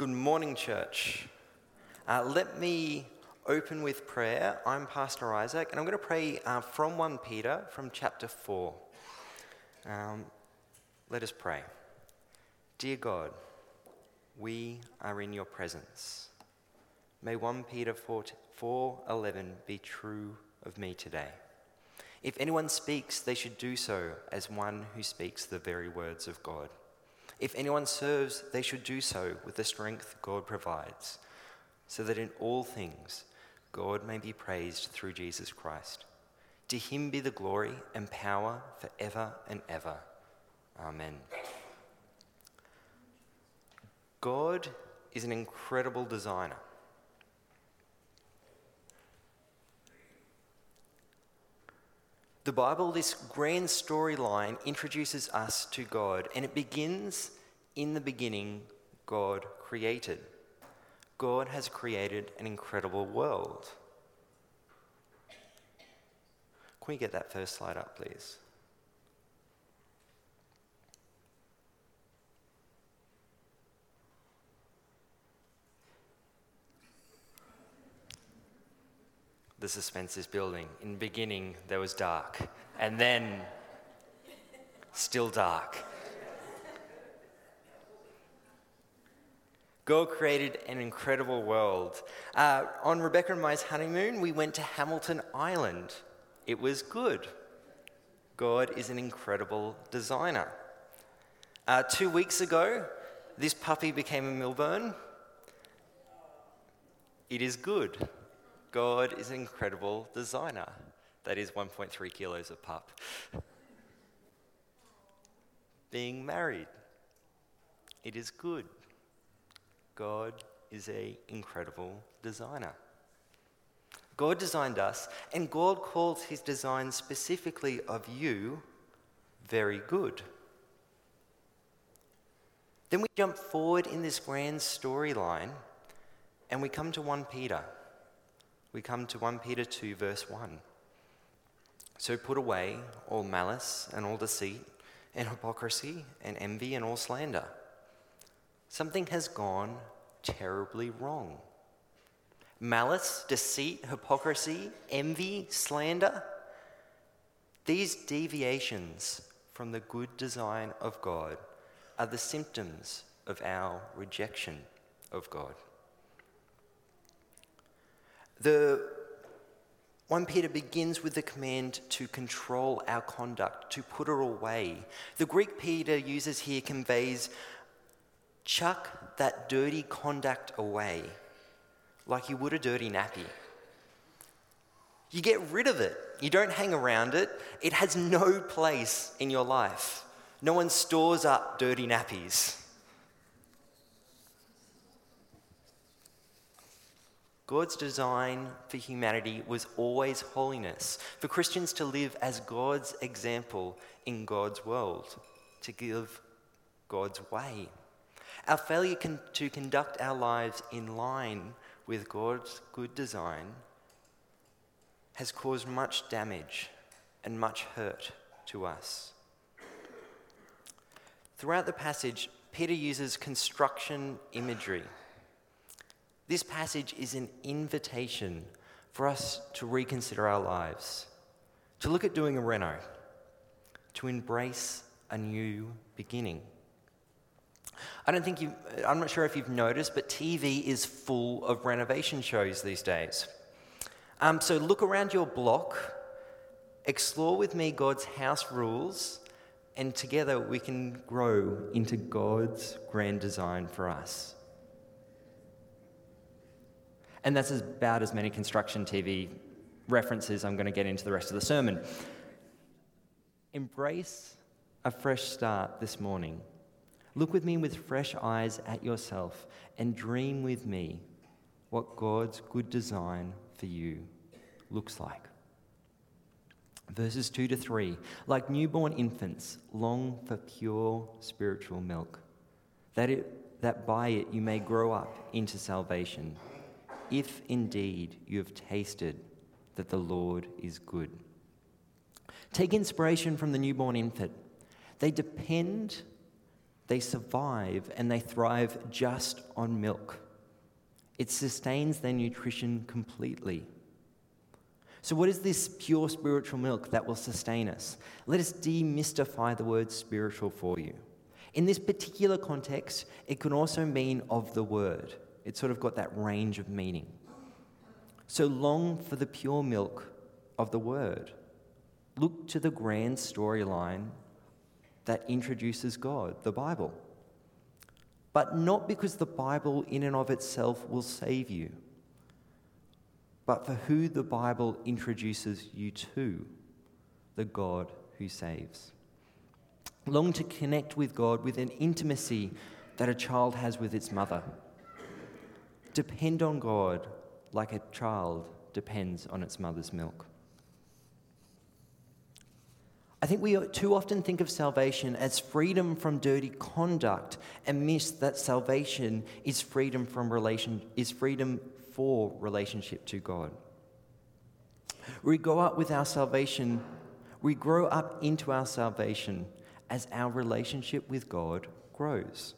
Good morning, church. Uh, let me open with prayer. I'm Pastor Isaac, and I'm going to pray uh, from 1 Peter from chapter 4. Um, let us pray. Dear God, we are in your presence. May 1 Peter 4:11 be true of me today. If anyone speaks, they should do so as one who speaks the very words of God. If anyone serves, they should do so with the strength God provides, so that in all things God may be praised through Jesus Christ. To him be the glory and power forever and ever. Amen. God is an incredible designer. The Bible, this grand storyline, introduces us to God, and it begins in the beginning, God created. God has created an incredible world. Can we get that first slide up, please? the suspense is building. In the beginning, there was dark, and then still dark. God created an incredible world. Uh, on Rebecca and My's honeymoon, we went to Hamilton Island. It was good. God is an incredible designer. Uh, two weeks ago, this puppy became a Milburn. It is good. God is an incredible designer. That is 1.3 kilos of pup. Being married, it is good. God is an incredible designer. God designed us, and God calls his design specifically of you very good. Then we jump forward in this grand storyline and we come to 1 Peter we come to 1 Peter 2, verse 1. So put away all malice and all deceit and hypocrisy and envy and all slander. Something has gone terribly wrong. Malice, deceit, hypocrisy, envy, slander. These deviations from the good design of God are the symptoms of our rejection of God. The 1 Peter begins with the command to control our conduct, to put it away. The Greek Peter uses here conveys chuck that dirty conduct away, like you would a dirty nappy. You get rid of it. You don't hang around it. It has no place in your life. No one stores up dirty nappies. God's design for humanity was always holiness, for Christians to live as God's example in God's world, to give God's way. Our failure con- to conduct our lives in line with God's good design has caused much damage and much hurt to us. Throughout the passage, Peter uses construction imagery this passage is an invitation for us to reconsider our lives, to look at doing a reno, to embrace a new beginning. I don't think you, I'm not sure if you've noticed, but TV is full of renovation shows these days. Um, so look around your block, explore with me God's house rules, and together we can grow into God's grand design for us. And that's about as many construction TV references I'm going to get into the rest of the sermon. Embrace a fresh start this morning. Look with me with fresh eyes at yourself and dream with me what God's good design for you looks like. Verses 2 to 3 Like newborn infants, long for pure spiritual milk, that, it, that by it you may grow up into salvation if indeed you have tasted that the Lord is good. Take inspiration from the newborn infant. They depend, they survive and they thrive just on milk. It sustains their nutrition completely. So, what is this pure spiritual milk that will sustain us? Let us demystify the word spiritual for you. In this particular context, it can also mean of the word. It's sort of got that range of meaning. So, long for the pure milk of the word. Look to the grand storyline that introduces God, the Bible. But not because the Bible, in and of itself, will save you but for who the Bible introduces you to the God who saves. Long to connect with God with an intimacy that a child has with its mother. Depend on God like a child depends on its mother's milk. I think we too often think of salvation as freedom from dirty conduct and miss that salvation is freedom from relation is freedom for relationship to God. We grow up with our salvation, we grow up into our salvation as our relationship with God grows.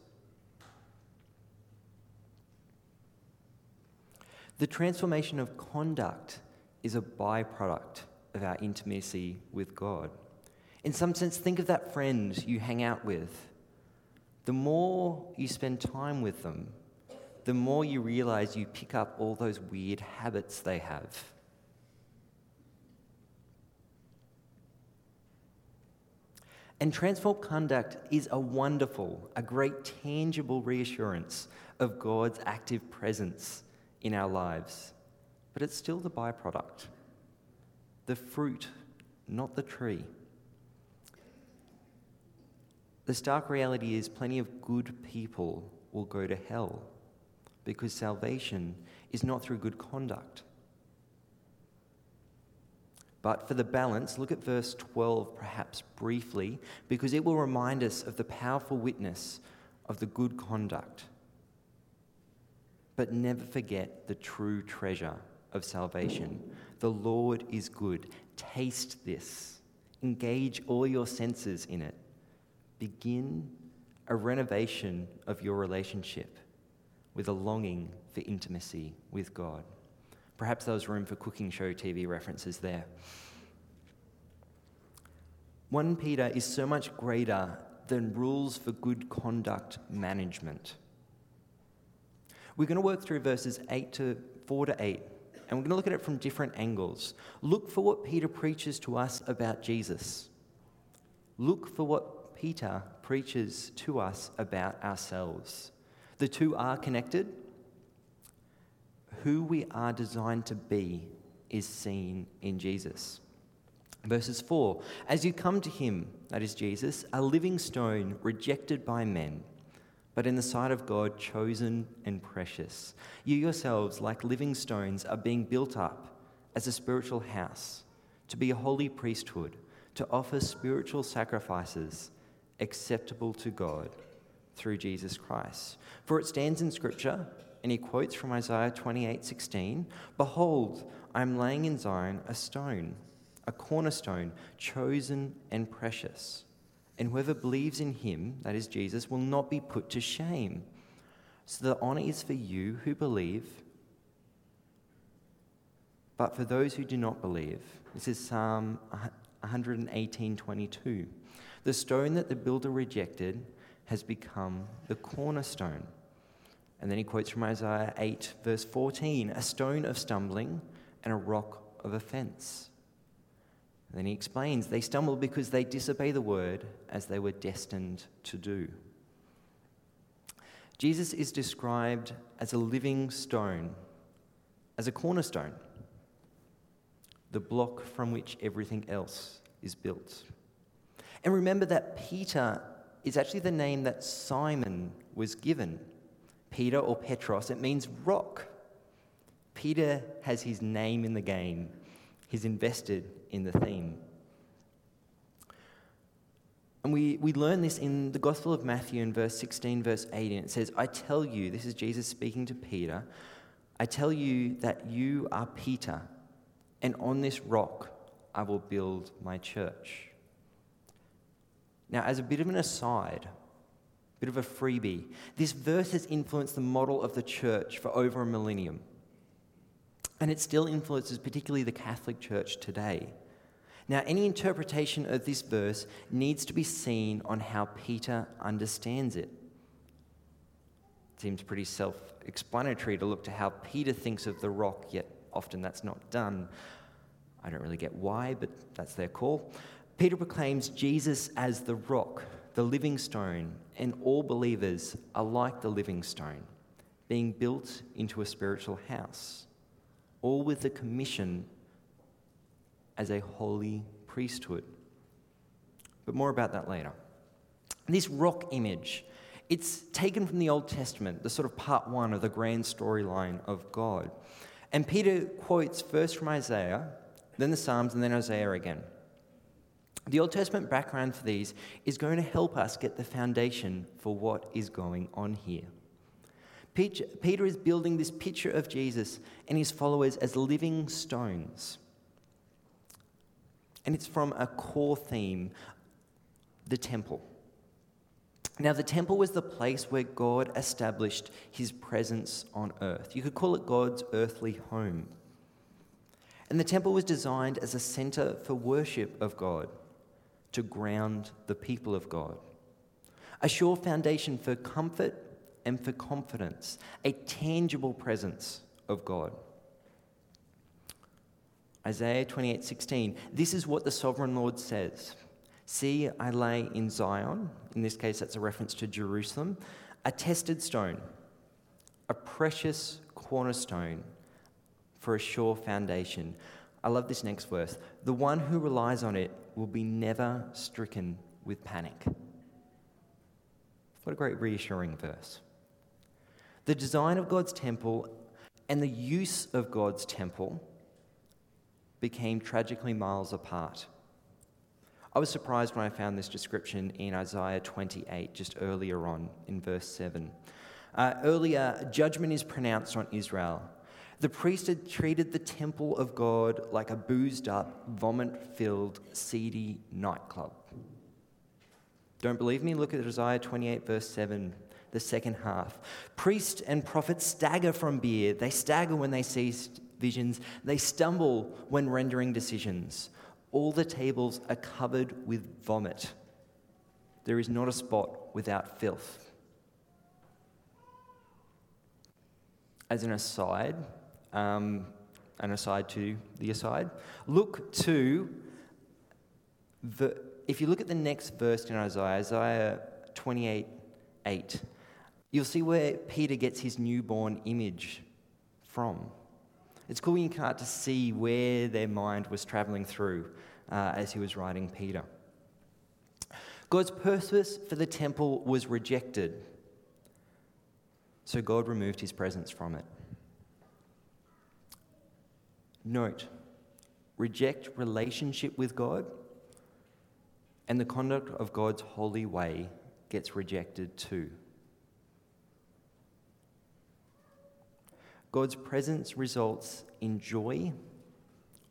The transformation of conduct is a byproduct of our intimacy with God. In some sense, think of that friend you hang out with. The more you spend time with them, the more you realize you pick up all those weird habits they have. And transformed conduct is a wonderful, a great tangible reassurance of God's active presence in our lives. But it's still the byproduct, the fruit, not the tree. The stark reality is plenty of good people will go to hell because salvation is not through good conduct. But for the balance, look at verse 12 perhaps briefly, because it will remind us of the powerful witness of the good conduct. But never forget the true treasure of salvation. The Lord is good. Taste this. Engage all your senses in it. Begin a renovation of your relationship with a longing for intimacy with God. Perhaps there was room for cooking show TV references there. 1 Peter is so much greater than rules for good conduct management. We're going to work through verses 8 to 4 to 8, and we're going to look at it from different angles. Look for what Peter preaches to us about Jesus. Look for what Peter preaches to us about ourselves. The two are connected. Who we are designed to be is seen in Jesus. Verses 4 As you come to him, that is Jesus, a living stone rejected by men, but in the sight of God chosen and precious, you yourselves, like living stones, are being built up as a spiritual house, to be a holy priesthood, to offer spiritual sacrifices acceptable to God through Jesus Christ. For it stands in Scripture, and he quotes from Isaiah 28 16 Behold, I am laying in Zion a stone, a cornerstone, chosen and precious. And whoever believes in him, that is Jesus, will not be put to shame. So the honor is for you who believe, but for those who do not believe. This is Psalm 118 22. The stone that the builder rejected has become the cornerstone. And then he quotes from Isaiah 8, verse 14 a stone of stumbling and a rock of offense. And then he explains they stumble because they disobey the word as they were destined to do. Jesus is described as a living stone, as a cornerstone, the block from which everything else is built. And remember that Peter is actually the name that Simon was given. Peter or Petros, it means rock. Peter has his name in the game, he's invested in the theme. And we, we learn this in the Gospel of Matthew in verse 16, verse 18. It says, I tell you, this is Jesus speaking to Peter, I tell you that you are Peter, and on this rock I will build my church. Now, as a bit of an aside, a Bit of a freebie. This verse has influenced the model of the church for over a millennium. And it still influences particularly the Catholic Church today. Now, any interpretation of this verse needs to be seen on how Peter understands it. it seems pretty self explanatory to look to how Peter thinks of the rock, yet often that's not done. I don't really get why, but that's their call. Peter proclaims Jesus as the rock, the living stone, and all believers are like the living stone, being built into a spiritual house, all with the commission as a holy priesthood. But more about that later. This rock image, it's taken from the Old Testament, the sort of part one of the grand storyline of God. And Peter quotes first from Isaiah, then the Psalms, and then Isaiah again. The Old Testament background for these is going to help us get the foundation for what is going on here. Peter is building this picture of Jesus and his followers as living stones. And it's from a core theme the temple. Now, the temple was the place where God established his presence on earth. You could call it God's earthly home. And the temple was designed as a center for worship of God, to ground the people of God. A sure foundation for comfort and for confidence, a tangible presence of God. Isaiah 28:16. This is what the sovereign Lord says. See, I lay in Zion, in this case that's a reference to Jerusalem, a tested stone, a precious cornerstone for a sure foundation. I love this next verse. The one who relies on it will be never stricken with panic. What a great reassuring verse. The design of God's temple and the use of God's temple became tragically miles apart. I was surprised when I found this description in Isaiah 28, just earlier on in verse 7. Uh, earlier, judgment is pronounced on Israel. The priest had treated the temple of God like a boozed up, vomit filled, seedy nightclub. Don't believe me? Look at Isaiah 28, verse 7, the second half. Priest and prophet stagger from beer. They stagger when they see visions. They stumble when rendering decisions. All the tables are covered with vomit. There is not a spot without filth. As an aside, um, an aside to the aside, look to the, if you look at the next verse in Isaiah, Isaiah 28 8, you'll see where Peter gets his newborn image from. It's cool when you can't to see where their mind was traveling through uh, as he was writing Peter. God's purpose for the temple was rejected, so God removed his presence from it. Note, reject relationship with God, and the conduct of God's holy way gets rejected too. God's presence results in joy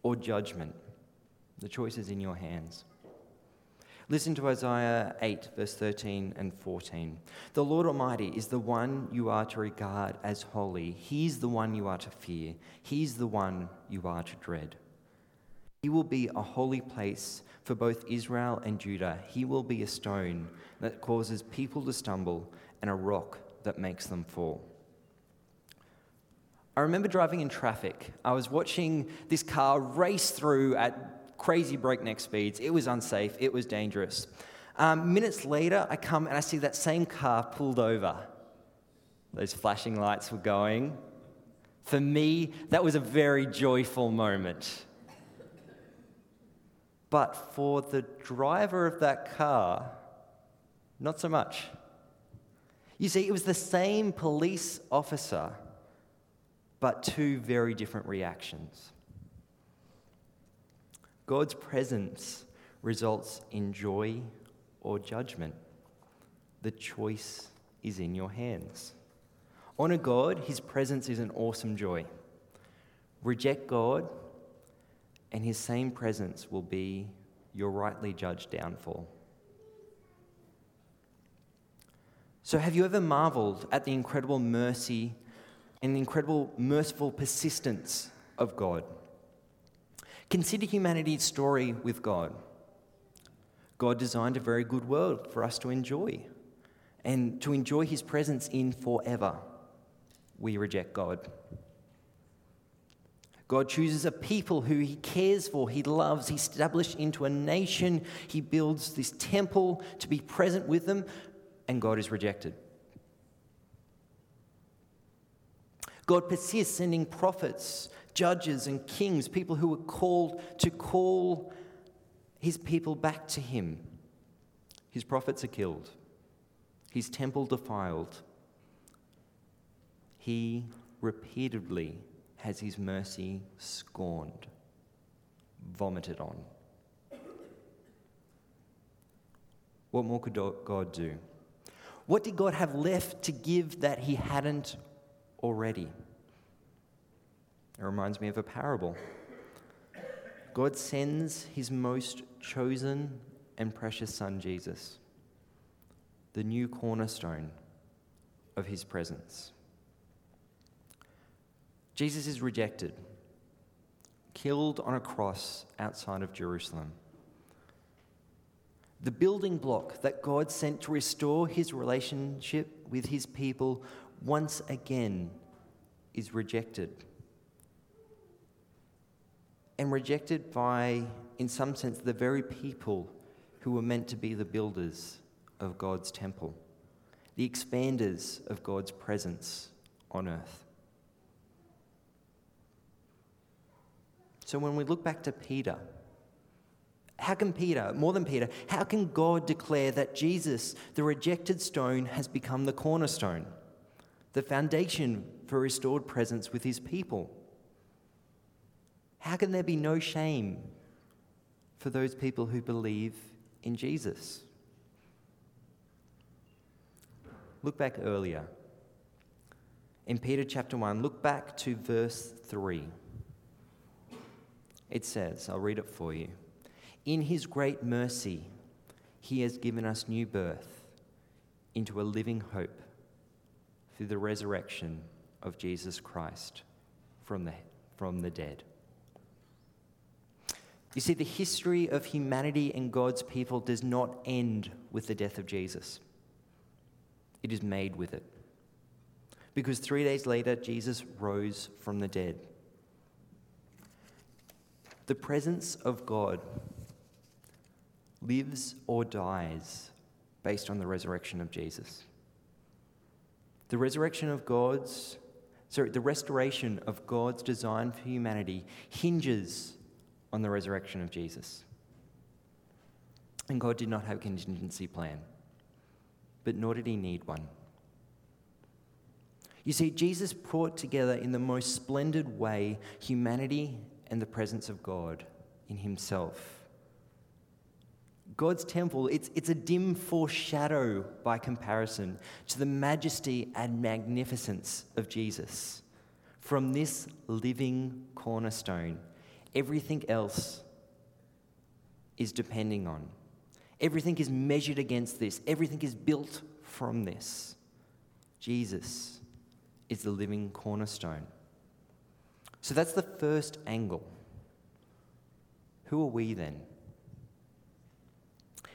or judgment. The choice is in your hands. Listen to Isaiah 8, verse 13 and 14. The Lord Almighty is the one you are to regard as holy. He's the one you are to fear. He's the one you are to dread. He will be a holy place for both Israel and Judah. He will be a stone that causes people to stumble and a rock that makes them fall. I remember driving in traffic. I was watching this car race through at crazy breakneck speeds. It was unsafe, it was dangerous. Um, minutes later, I come and I see that same car pulled over. Those flashing lights were going. For me, that was a very joyful moment. But for the driver of that car, not so much. You see, it was the same police officer but two very different reactions. God's presence results in joy or judgment. The choice is in your hands. Honor God, His presence is an awesome joy. Reject God, and His same presence will be your rightly judged downfall. So, have you ever marveled at the incredible mercy and incredible merciful persistence of God? Consider humanity's story with God. God designed a very good world for us to enjoy and to enjoy His presence in forever. We reject God. God chooses a people who He cares for, He loves, He established into a nation, He builds this temple to be present with them, and God is rejected. God persists sending prophets, judges, and kings, people who were called to call his people back to him. His prophets are killed, his temple defiled. He repeatedly has his mercy scorned, vomited on. What more could God do? What did God have left to give that he hadn't already? It reminds me of a parable. God sends his most chosen and precious Son, Jesus, the new cornerstone of his presence. Jesus is rejected, killed on a cross outside of Jerusalem the building block that God sent to restore his relationship with his people once again is rejected. And rejected by, in some sense, the very people who were meant to be the builders of God's temple, the expanders of God's presence on earth. So when we look back to Peter, how can Peter, more than Peter, how can God declare that Jesus, the rejected stone, has become the cornerstone, the foundation for restored presence with his people? How can there be no shame for those people who believe in Jesus? Look back earlier. In Peter chapter 1, look back to verse 3. It says, I'll read it for you. In his great mercy, he has given us new birth into a living hope through the resurrection of Jesus Christ from the, from the dead. You see, the history of humanity and God's people does not end with the death of Jesus, it is made with it. Because three days later, Jesus rose from the dead. The presence of God lives or dies based on the resurrection of Jesus. The resurrection of God's, sorry, the restoration of God's design for humanity hinges on the resurrection of Jesus. And God did not have a contingency plan, but nor did he need one. You see, Jesus brought together in the most splendid way humanity and the presence of God in himself God's temple, it's, it's a dim foreshadow by comparison to the majesty and magnificence of Jesus. From this living cornerstone, everything else is depending on. Everything is measured against this, everything is built from this. Jesus is the living cornerstone. So that's the first angle. Who are we then?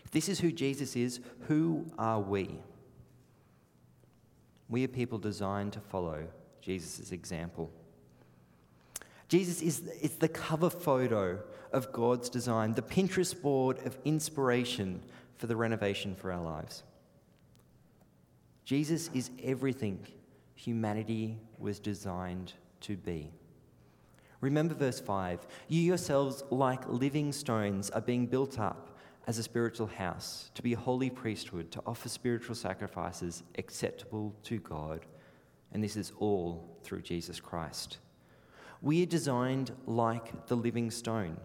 If this is who Jesus is, who are we? We are people designed to follow Jesus' example. Jesus is, is the cover photo of God's design, the Pinterest board of inspiration for the renovation for our lives. Jesus is everything humanity was designed to be. Remember verse 5 You yourselves, like living stones, are being built up as a spiritual house, to be a holy priesthood, to offer spiritual sacrifices acceptable to God. And this is all through Jesus Christ. We are designed like the living stone.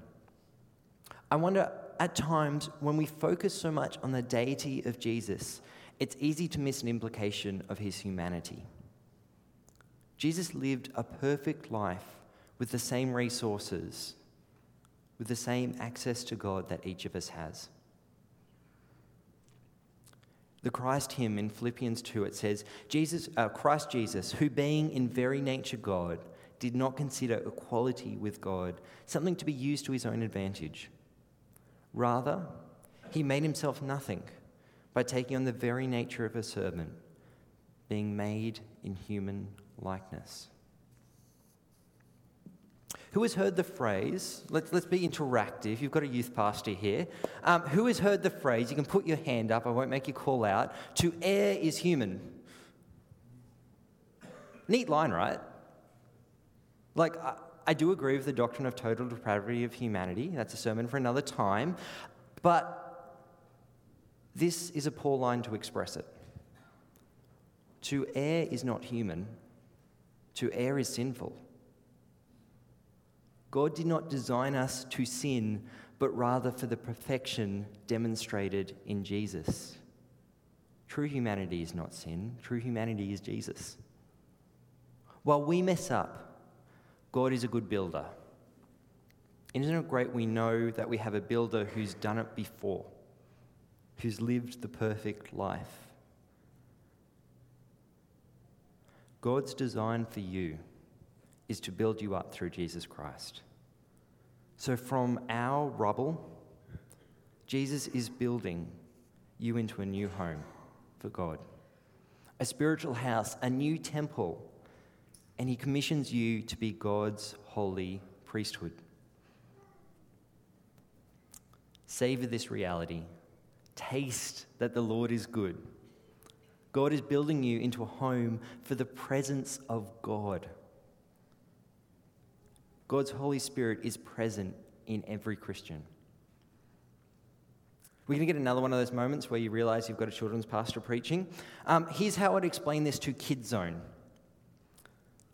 I wonder at times when we focus so much on the deity of Jesus, it's easy to miss an implication of his humanity. Jesus lived a perfect life with the same resources with the same access to God that each of us has. The Christ hymn in Philippians 2, it says, Jesus, uh, Christ Jesus, who being in very nature God, did not consider equality with God something to be used to his own advantage. Rather, he made himself nothing by taking on the very nature of a servant, being made in human likeness. Who has heard the phrase? Let's, let's be interactive. You've got a youth pastor here. Um, who has heard the phrase? You can put your hand up, I won't make you call out. To err is human. Neat line, right? Like, I, I do agree with the doctrine of total depravity of humanity. That's a sermon for another time. But this is a poor line to express it. To err is not human, to err is sinful. God did not design us to sin, but rather for the perfection demonstrated in Jesus. True humanity is not sin, true humanity is Jesus. While we mess up, God is a good builder. Isn't it great we know that we have a builder who's done it before, who's lived the perfect life? God's design for you is to build you up through Jesus Christ. So, from our rubble, Jesus is building you into a new home for God, a spiritual house, a new temple, and He commissions you to be God's holy priesthood. Savor this reality. Taste that the Lord is good. God is building you into a home for the presence of God. God's Holy Spirit is present in every Christian. We're going to get another one of those moments where you realize you've got a children's pastor preaching. Um, here's how I'd explain this to Kid Zone.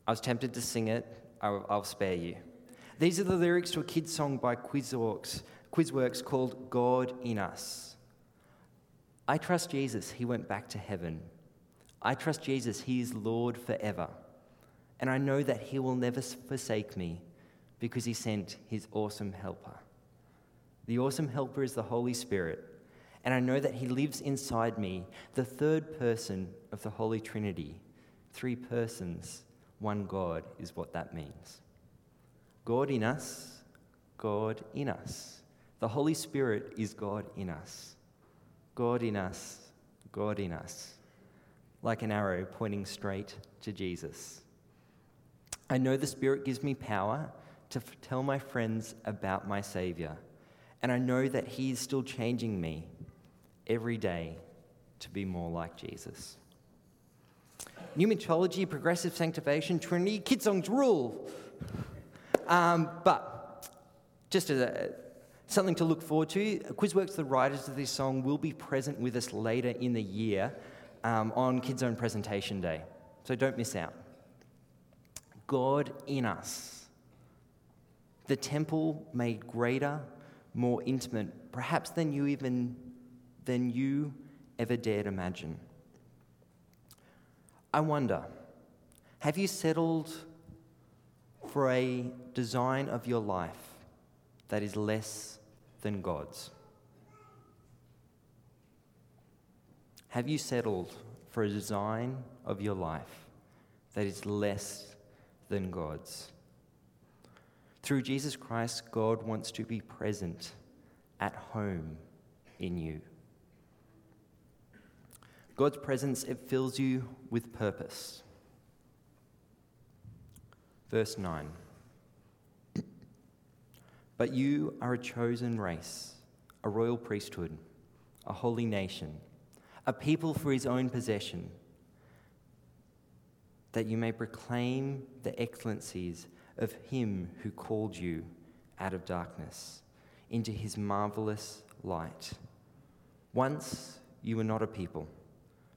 I was tempted to sing it, I'll, I'll spare you. These are the lyrics to a kid's song by Quizworks, Quizworks called God in Us. I trust Jesus, he went back to heaven. I trust Jesus, he is Lord forever. And I know that he will never forsake me because he sent his awesome helper. The awesome helper is the Holy Spirit, and I know that he lives inside me, the third person of the Holy Trinity. Three persons, one God is what that means. God in us, God in us. The Holy Spirit is God in us. God in us, God in us. Like an arrow pointing straight to Jesus. I know the Spirit gives me power to f- tell my friends about my Savior. And I know that He is still changing me every day to be more like Jesus. Pneumatology, progressive sanctification, Trinity, kid songs rule. Um, but just as a, something to look forward to, Quizworks, the writers of this song, will be present with us later in the year um, on KidZone Presentation Day. So don't miss out. God in us the temple made greater, more intimate, perhaps than you even than you ever dared imagine. I wonder, have you settled for a design of your life that is less than God's? Have you settled for a design of your life that is less than God's? Through Jesus Christ, God wants to be present at home in you. God's presence, it fills you with purpose. Verse 9 But you are a chosen race, a royal priesthood, a holy nation, a people for his own possession, that you may proclaim the excellencies of him who called you out of darkness into his marvelous light. Once you were not a people,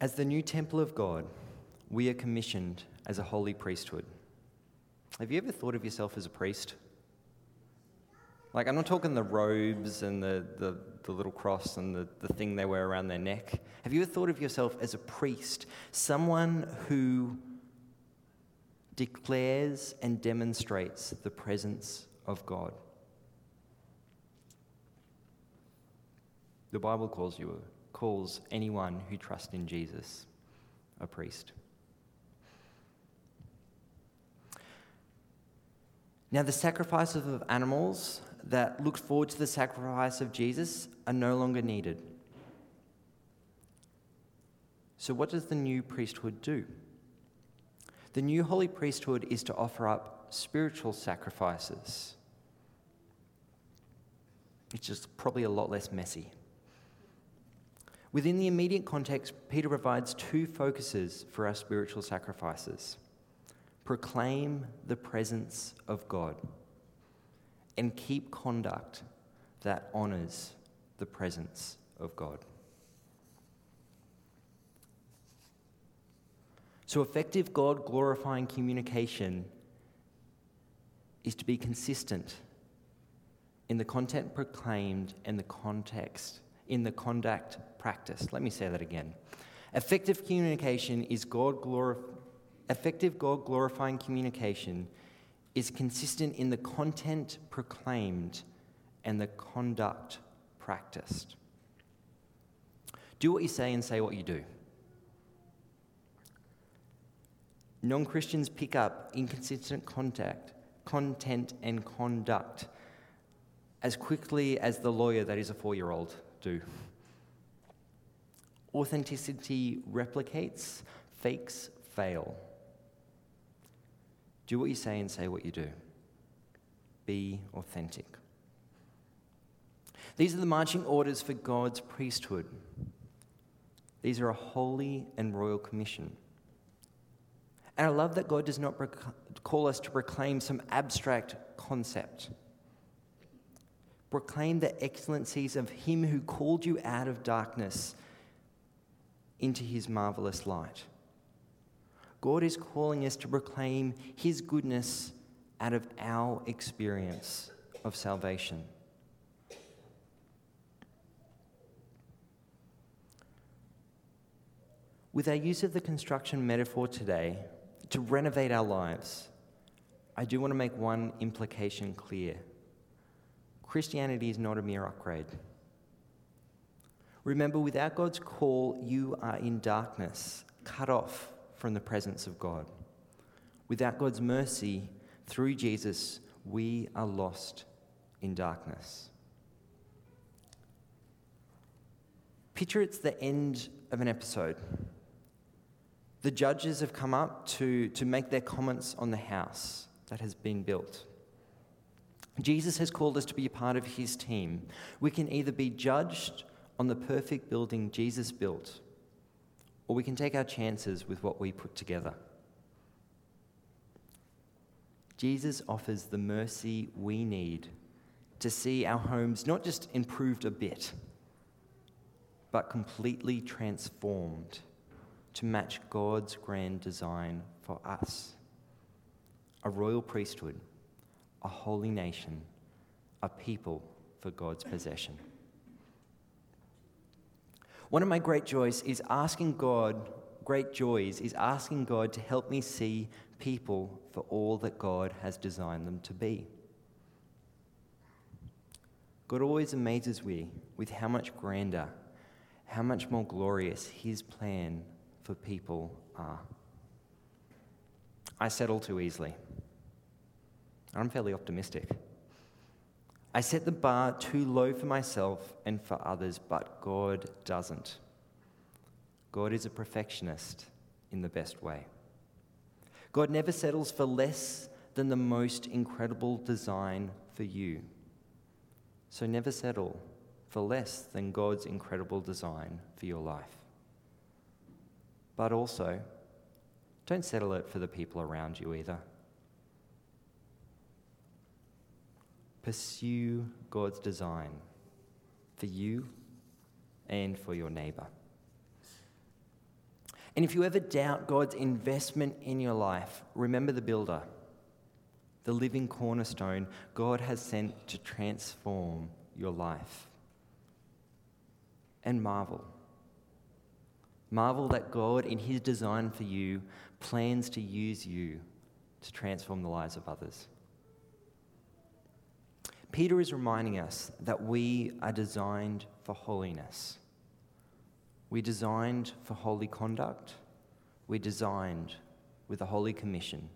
As the new temple of God, we are commissioned as a holy priesthood. Have you ever thought of yourself as a priest? Like, I'm not talking the robes and the, the, the little cross and the, the thing they wear around their neck. Have you ever thought of yourself as a priest? Someone who declares and demonstrates the presence of God. The Bible calls you calls anyone who trusts in Jesus a priest. Now, the sacrifices of animals that looked forward to the sacrifice of Jesus are no longer needed. So, what does the new priesthood do? The new holy priesthood is to offer up spiritual sacrifices. It's just probably a lot less messy. Within the immediate context, Peter provides two focuses for our spiritual sacrifices proclaim the presence of God and keep conduct that honours the presence of God. So, effective God glorifying communication is to be consistent in the content proclaimed and the context, in the conduct practiced. Let me say that again. Effective communication is God glorifying. Effective God glorifying communication is consistent in the content proclaimed and the conduct practiced. Do what you say and say what you do. Non Christians pick up inconsistent contact, content and conduct as quickly as the lawyer that is a four year old do. Authenticity replicates, fakes fail. Do what you say and say what you do. Be authentic. These are the marching orders for God's priesthood. These are a holy and royal commission. And I love that God does not call us to proclaim some abstract concept. Proclaim the excellencies of Him who called you out of darkness into His marvelous light. God is calling us to proclaim His goodness out of our experience of salvation. With our use of the construction metaphor today, to renovate our lives, I do want to make one implication clear Christianity is not a mere upgrade. Remember, without God's call, you are in darkness, cut off from the presence of God. Without God's mercy, through Jesus, we are lost in darkness. Picture it's the end of an episode. The judges have come up to, to make their comments on the house that has been built. Jesus has called us to be a part of his team. We can either be judged on the perfect building Jesus built, or we can take our chances with what we put together. Jesus offers the mercy we need to see our homes not just improved a bit, but completely transformed to match God's grand design for us a royal priesthood, a holy nation, a people for God's possession. One of my great joys is asking God, great joys is asking God to help me see people for all that God has designed them to be. God always amazes me with how much grander, how much more glorious His plan for people are. I settle too easily. I'm fairly optimistic. I set the bar too low for myself and for others, but God doesn't. God is a perfectionist in the best way. God never settles for less than the most incredible design for you. So never settle for less than God's incredible design for your life. But also, don't settle it for the people around you either. Pursue God's design for you and for your neighbour. And if you ever doubt God's investment in your life, remember the builder, the living cornerstone God has sent to transform your life. And marvel. Marvel that God, in His design for you, plans to use you to transform the lives of others. Peter is reminding us that we are designed for holiness. We're designed for holy conduct. We're designed with a holy commission.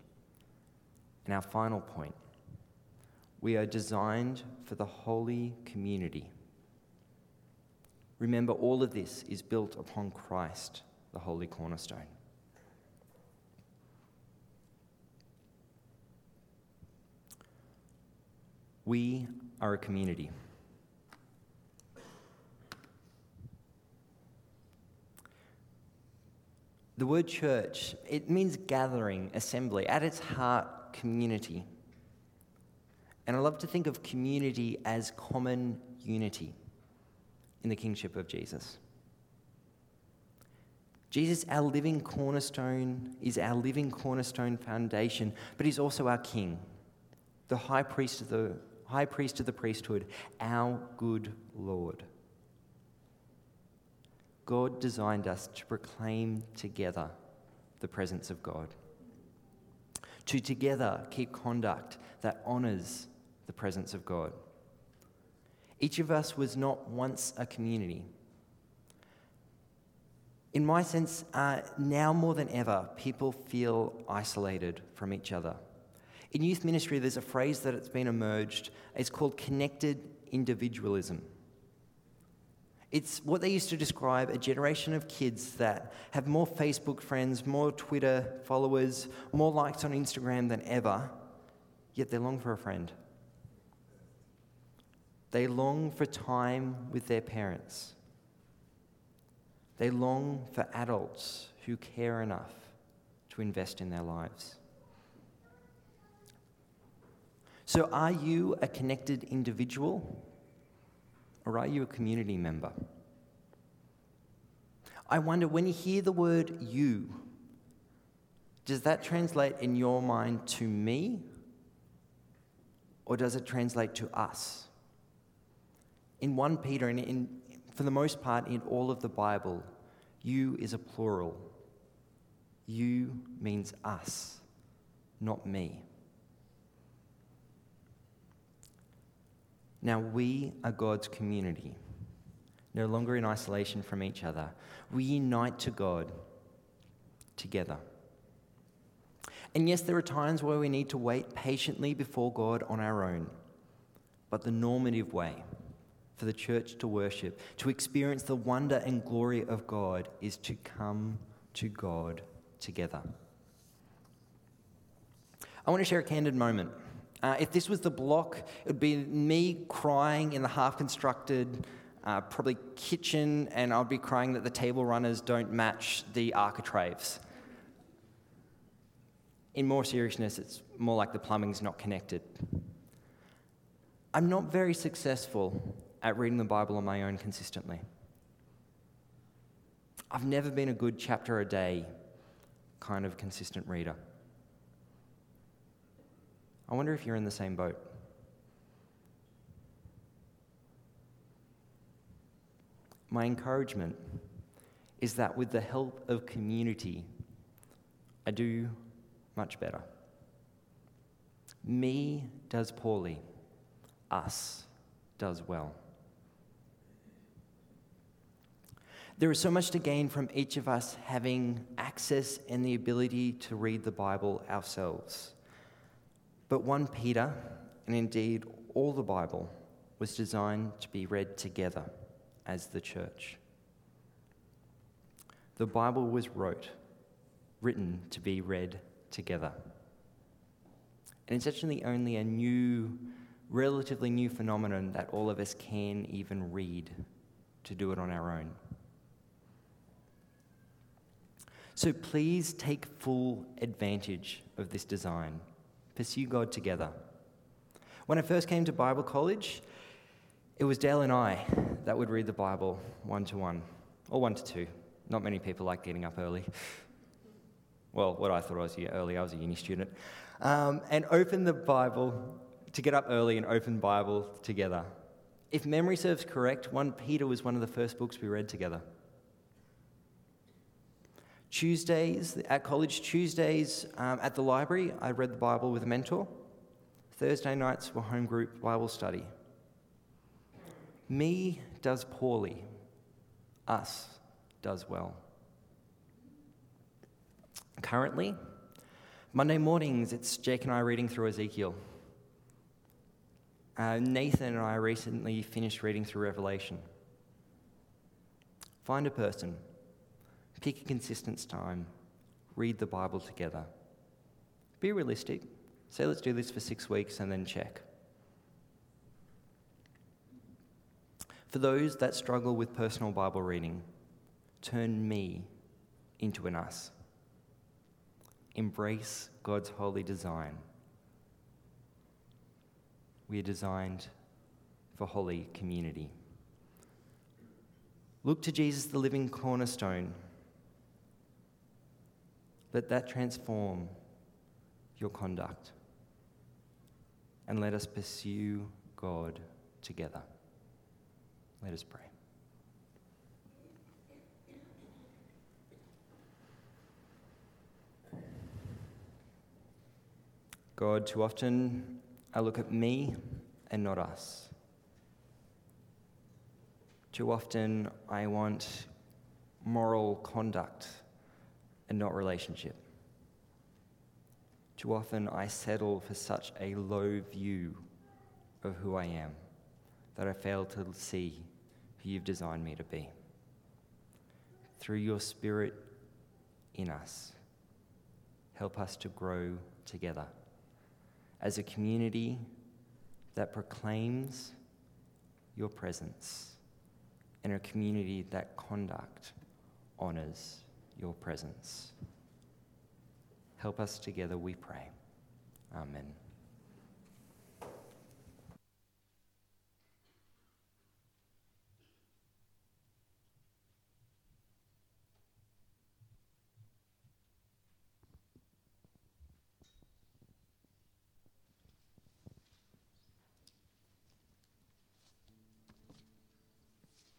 And our final point we are designed for the holy community. Remember, all of this is built upon Christ, the holy cornerstone. We are a community. The word church, it means gathering, assembly, at its heart, community. And I love to think of community as common unity in the kingship of Jesus. Jesus, our living cornerstone, is our living cornerstone foundation, but he's also our king, the high priest of the high priest of the priesthood, our good Lord. God designed us to proclaim together the presence of God, to together keep conduct that honours the presence of God. Each of us was not once a community. In my sense, uh, now more than ever, people feel isolated from each other. In youth ministry, there's a phrase that it's been emerged. It's called connected individualism. It's what they used to describe a generation of kids that have more Facebook friends, more Twitter followers, more likes on Instagram than ever, yet they long for a friend. They long for time with their parents. They long for adults who care enough to invest in their lives. So, are you a connected individual? Or are you a community member? I wonder when you hear the word you, does that translate in your mind to me? Or does it translate to us? In 1 Peter, and in, for the most part in all of the Bible, you is a plural. You means us, not me. Now, we are God's community, no longer in isolation from each other. We unite to God together. And yes, there are times where we need to wait patiently before God on our own, but the normative way for the church to worship, to experience the wonder and glory of God, is to come to God together. I want to share a candid moment. Uh, if this was the block, it would be me crying in the half constructed, uh, probably kitchen, and I'd be crying that the table runners don't match the architraves. In more seriousness, it's more like the plumbing's not connected. I'm not very successful at reading the Bible on my own consistently. I've never been a good chapter a day kind of consistent reader. I wonder if you're in the same boat. My encouragement is that with the help of community, I do much better. Me does poorly, us does well. There is so much to gain from each of us having access and the ability to read the Bible ourselves. But 1 Peter, and indeed all the Bible, was designed to be read together as the church. The Bible was wrote, written to be read together. And it's actually only a new, relatively new phenomenon that all of us can even read to do it on our own. So please take full advantage of this design pursue God together. When I first came to Bible college, it was Dale and I that would read the Bible one to one, or one to two, Not many people like getting up early. Well, what I thought I was early, I was a uni student. Um, and open the Bible, to get up early and open Bible together. If memory serves correct, 1 Peter was one of the first books we read together. Tuesdays at college, Tuesdays um, at the library, I read the Bible with a mentor. Thursday nights were home group Bible study. Me does poorly, us does well. Currently, Monday mornings, it's Jake and I reading through Ezekiel. Uh, Nathan and I recently finished reading through Revelation. Find a person, pick a consistent time, read the Bible together. Be realistic. Say, let's do this for six weeks and then check. For those that struggle with personal Bible reading, turn me into an us. Embrace God's holy design. We are designed for holy community. Look to Jesus, the living cornerstone. Let that transform your conduct. And let us pursue God together. Let us pray. God, too often I look at me and not us. Too often I want moral conduct and not relationship. Too often I settle for such a low view of who I am that I fail to see who you've designed me to be. Through your Spirit in us, help us to grow together as a community that proclaims your presence and a community that conduct honors your presence. Help us together, we pray. Amen.